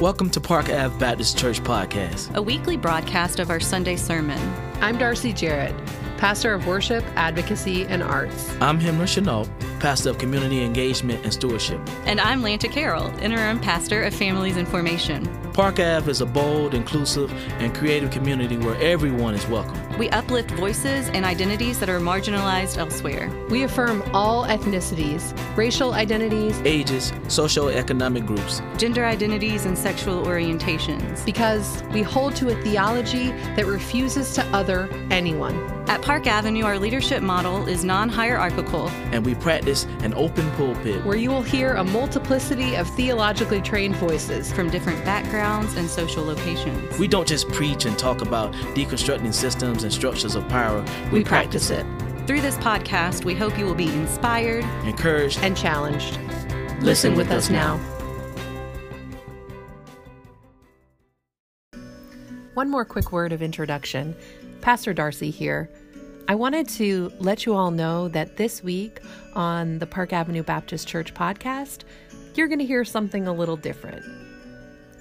Welcome to Park Ave Baptist Church Podcast, a weekly broadcast of our Sunday sermon. I'm Darcy Jarrett, pastor of worship, advocacy, and arts. I'm Himra Chenault, pastor of community engagement and stewardship. And I'm Lanta Carroll, interim pastor of families and formation. Park Ave is a bold, inclusive, and creative community where everyone is welcome. We uplift voices and identities that are marginalized elsewhere. We affirm all ethnicities, racial identities, ages, socioeconomic groups, gender identities, and sexual orientations. Because we hold to a theology that refuses to other anyone. At Park Avenue, our leadership model is non hierarchical. And we practice an open pulpit where you will hear a multiplicity of theologically trained voices from different backgrounds and social locations. We don't just preach and talk about deconstructing systems and structures of power, we, we practice, practice it. Through this podcast, we hope you will be inspired, encouraged, and challenged. Listen, Listen with, with us now. One more quick word of introduction. Pastor Darcy here. I wanted to let you all know that this week on the Park Avenue Baptist Church podcast, you're going to hear something a little different.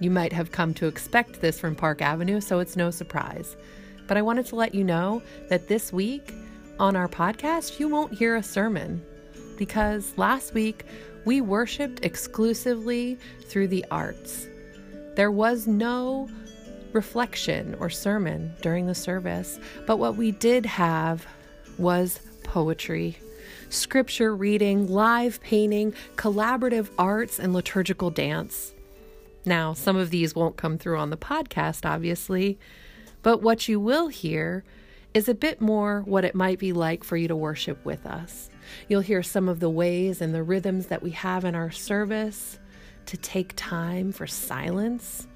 You might have come to expect this from Park Avenue, so it's no surprise. But I wanted to let you know that this week on our podcast, you won't hear a sermon because last week we worshiped exclusively through the arts. There was no reflection or sermon during the service, but what we did have was poetry, scripture reading, live painting, collaborative arts, and liturgical dance. Now, some of these won't come through on the podcast, obviously, but what you will hear is a bit more what it might be like for you to worship with us. You'll hear some of the ways and the rhythms that we have in our service to take time for silence,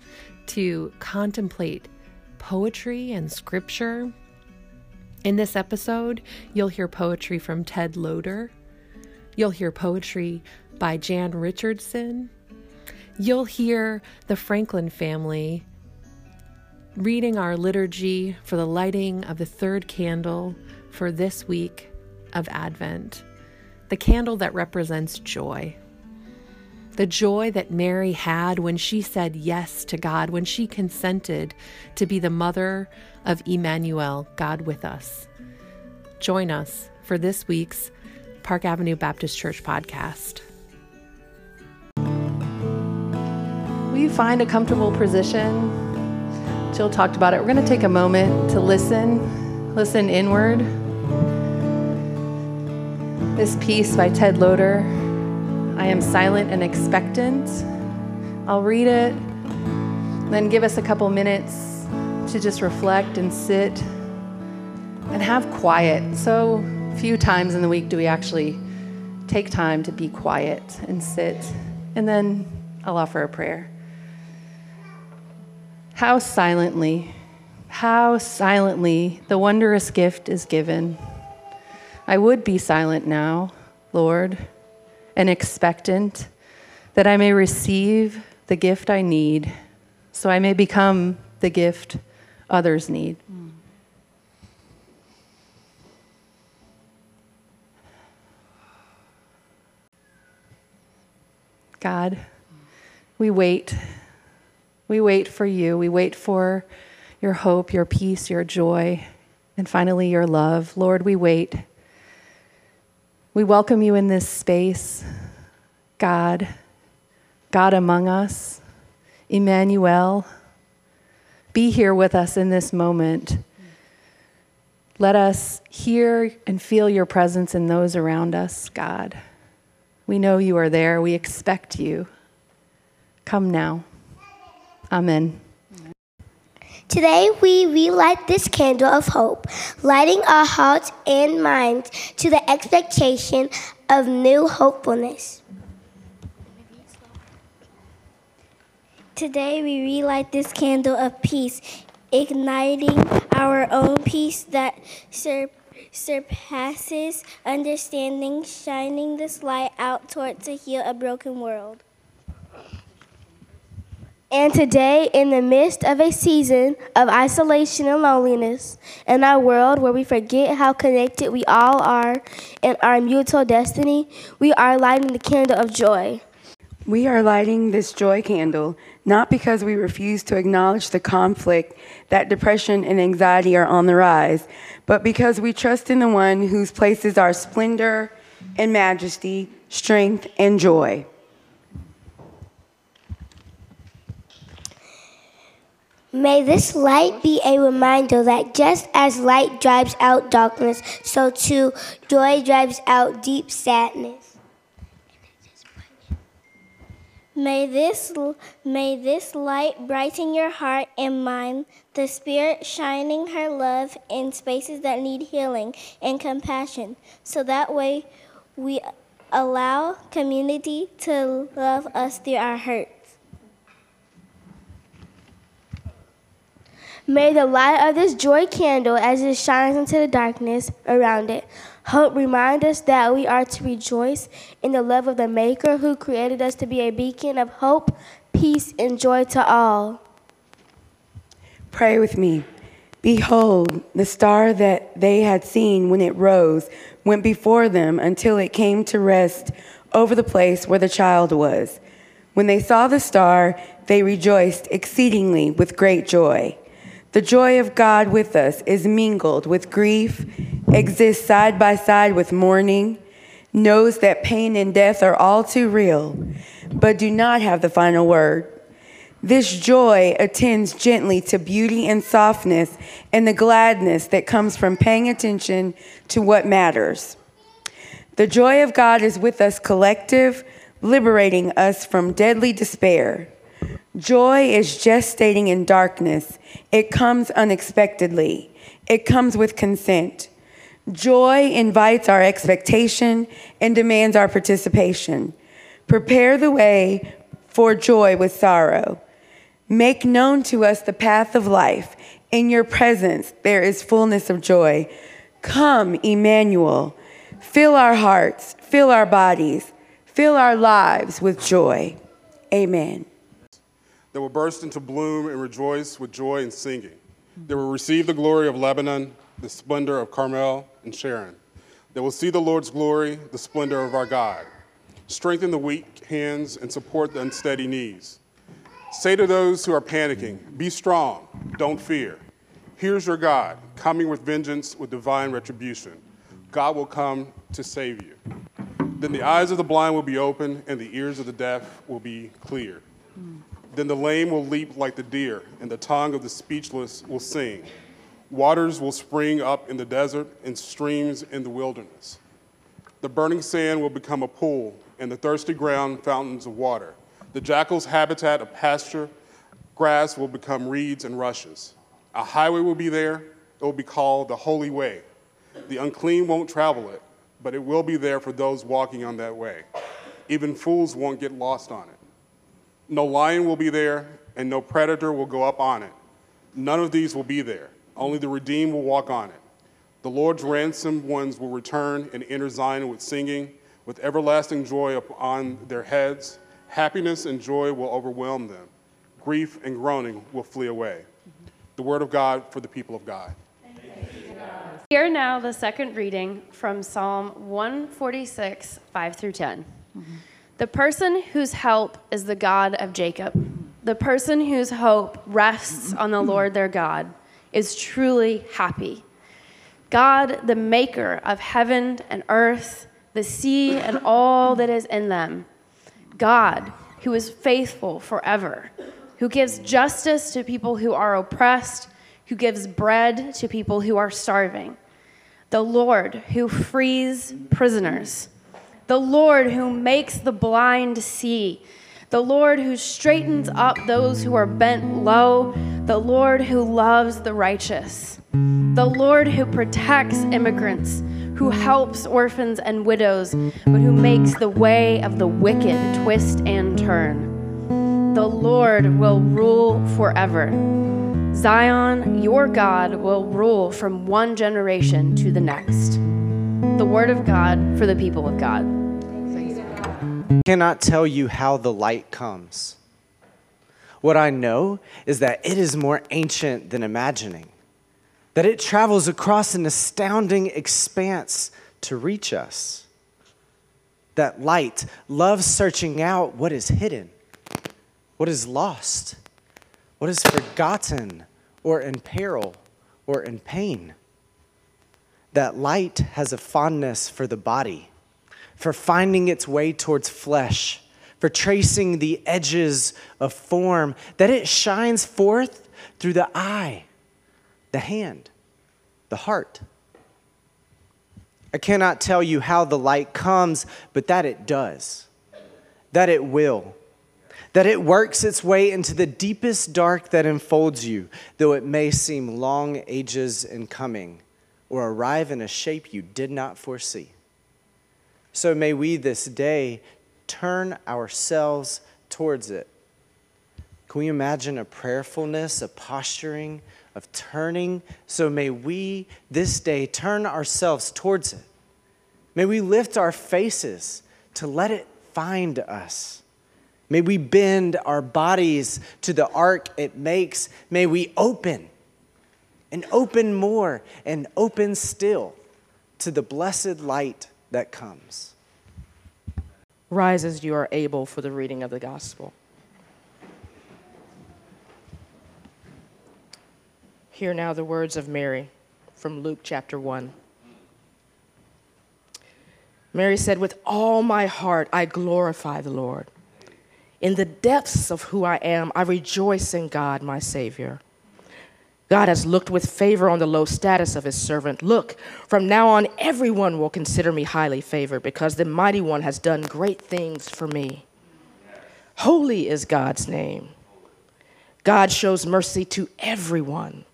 to contemplate poetry and scripture. In this episode, you'll hear poetry from Ted Loder. You'll hear poetry by Jan Richardson. You'll hear the Franklin family reading our liturgy for the lighting of the third candle for this week of Advent, the candle that represents joy. The joy that Mary had when she said yes to God, when she consented to be the mother of Emmanuel, God with us. Join us for this week's Park Avenue Baptist Church podcast. Will you find a comfortable position? Jill talked about it. We're going to take a moment to listen, listen inward. This piece by Ted Loder, I am silent and expectant. I'll read it, then give us a couple minutes to just reflect and sit and have quiet. So few times in the week do we actually take time to be quiet and sit. And then I'll offer a prayer. How silently, how silently the wondrous gift is given. I would be silent now, Lord, and expectant that I may receive the gift I need, so I may become the gift others need. God, we wait we wait for you. We wait for your hope, your peace, your joy, and finally your love. Lord, we wait. We welcome you in this space, God, God among us, Emmanuel. Be here with us in this moment. Let us hear and feel your presence in those around us, God. We know you are there. We expect you. Come now. Amen. Today we relight this candle of hope, lighting our hearts and minds to the expectation of new hopefulness. Today we relight this candle of peace, igniting our own peace that sur- surpasses understanding, shining this light out towards to heal a broken world. And today, in the midst of a season of isolation and loneliness, in our world where we forget how connected we all are in our mutual destiny, we are lighting the candle of joy. We are lighting this joy candle not because we refuse to acknowledge the conflict that depression and anxiety are on the rise, but because we trust in the one whose places our splendor and majesty, strength and joy. May this light be a reminder that just as light drives out darkness, so too joy drives out deep sadness. May this, may this light brighten your heart and mind, the Spirit shining her love in spaces that need healing and compassion, so that way we allow community to love us through our hurt. May the light of this joy candle, as it shines into the darkness around it, help remind us that we are to rejoice in the love of the Maker who created us to be a beacon of hope, peace, and joy to all. Pray with me. Behold, the star that they had seen when it rose went before them until it came to rest over the place where the child was. When they saw the star, they rejoiced exceedingly with great joy. The joy of God with us is mingled with grief, exists side by side with mourning, knows that pain and death are all too real, but do not have the final word. This joy attends gently to beauty and softness and the gladness that comes from paying attention to what matters. The joy of God is with us collective, liberating us from deadly despair. Joy is gestating in darkness. It comes unexpectedly. It comes with consent. Joy invites our expectation and demands our participation. Prepare the way for joy with sorrow. Make known to us the path of life. In your presence, there is fullness of joy. Come, Emmanuel. Fill our hearts, fill our bodies, fill our lives with joy. Amen that will burst into bloom and rejoice with joy and singing. They will receive the glory of Lebanon, the splendor of Carmel and Sharon. They will see the Lord's glory, the splendor of our God. Strengthen the weak hands and support the unsteady knees. Say to those who are panicking, Be strong, don't fear. Here's your God, coming with vengeance, with divine retribution. God will come to save you. Then the eyes of the blind will be open, and the ears of the deaf will be clear. Then the lame will leap like the deer, and the tongue of the speechless will sing. Waters will spring up in the desert, and streams in the wilderness. The burning sand will become a pool, and the thirsty ground fountains of water. The jackal's habitat a pasture, grass will become reeds and rushes. A highway will be there, it will be called the Holy Way. The unclean won't travel it, but it will be there for those walking on that way. Even fools won't get lost on it. No lion will be there, and no predator will go up on it. None of these will be there. Only the redeemed will walk on it. The Lord's ransomed ones will return and enter Zion with singing, with everlasting joy upon their heads. Happiness and joy will overwhelm them. Grief and groaning will flee away. The word of God for the people of God. Hear now the second reading from Psalm 146, 5 through 10. Mm-hmm. The person whose help is the God of Jacob, the person whose hope rests on the Lord their God, is truly happy. God, the maker of heaven and earth, the sea, and all that is in them. God, who is faithful forever, who gives justice to people who are oppressed, who gives bread to people who are starving. The Lord, who frees prisoners the Lord who makes the blind see, the Lord who straightens up those who are bent low, the Lord who loves the righteous, the Lord who protects immigrants, who helps orphans and widows, but who makes the way of the wicked twist and turn. The Lord will rule forever. Zion, your God, will rule from one generation to the next the Word of God for the people of God. I cannot tell you how the light comes. What I know is that it is more ancient than imagining, that it travels across an astounding expanse to reach us. That light loves searching out what is hidden, what is lost, what is forgotten, or in peril, or in pain. That light has a fondness for the body, for finding its way towards flesh, for tracing the edges of form, that it shines forth through the eye, the hand, the heart. I cannot tell you how the light comes, but that it does, that it will, that it works its way into the deepest dark that enfolds you, though it may seem long ages in coming or arrive in a shape you did not foresee. So may we this day turn ourselves towards it. Can we imagine a prayerfulness, a posturing, of turning. So may we this day turn ourselves towards it. May we lift our faces to let it find us. May we bend our bodies to the arc it makes. May we open and open more and open still to the blessed light that comes. Rise as you are able for the reading of the gospel. Hear now the words of Mary from Luke chapter 1. Mary said, With all my heart I glorify the Lord. In the depths of who I am, I rejoice in God, my Savior. God has looked with favor on the low status of his servant. Look, from now on, everyone will consider me highly favored because the mighty one has done great things for me. Holy is God's name. God shows mercy to everyone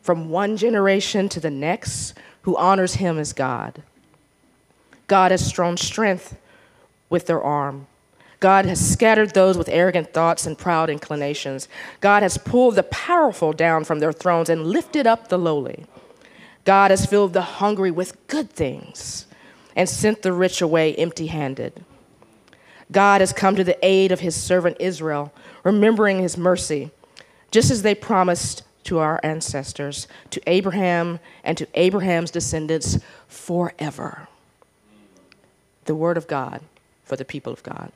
from one generation to the next who honors him as God. God has strong strength with their arm. God has scattered those with arrogant thoughts and proud inclinations. God has pulled the powerful down from their thrones and lifted up the lowly. God has filled the hungry with good things and sent the rich away empty handed. God has come to the aid of his servant Israel, remembering his mercy, just as they promised to our ancestors, to Abraham, and to Abraham's descendants forever. The word of God for the people of God.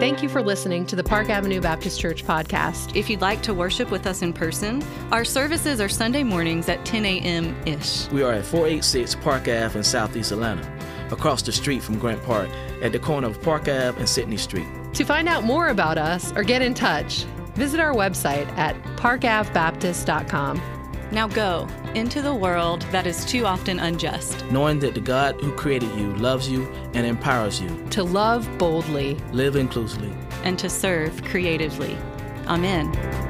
Thank you for listening to the Park Avenue Baptist Church podcast. If you'd like to worship with us in person, our services are Sunday mornings at 10 a.m. ish. We are at 486 Park Ave in Southeast Atlanta, across the street from Grant Park, at the corner of Park Ave and Sydney Street. To find out more about us or get in touch, visit our website at parkavbaptist.com. Now go into the world that is too often unjust, knowing that the God who created you loves you and empowers you to love boldly, live inclusively, and to serve creatively. Amen.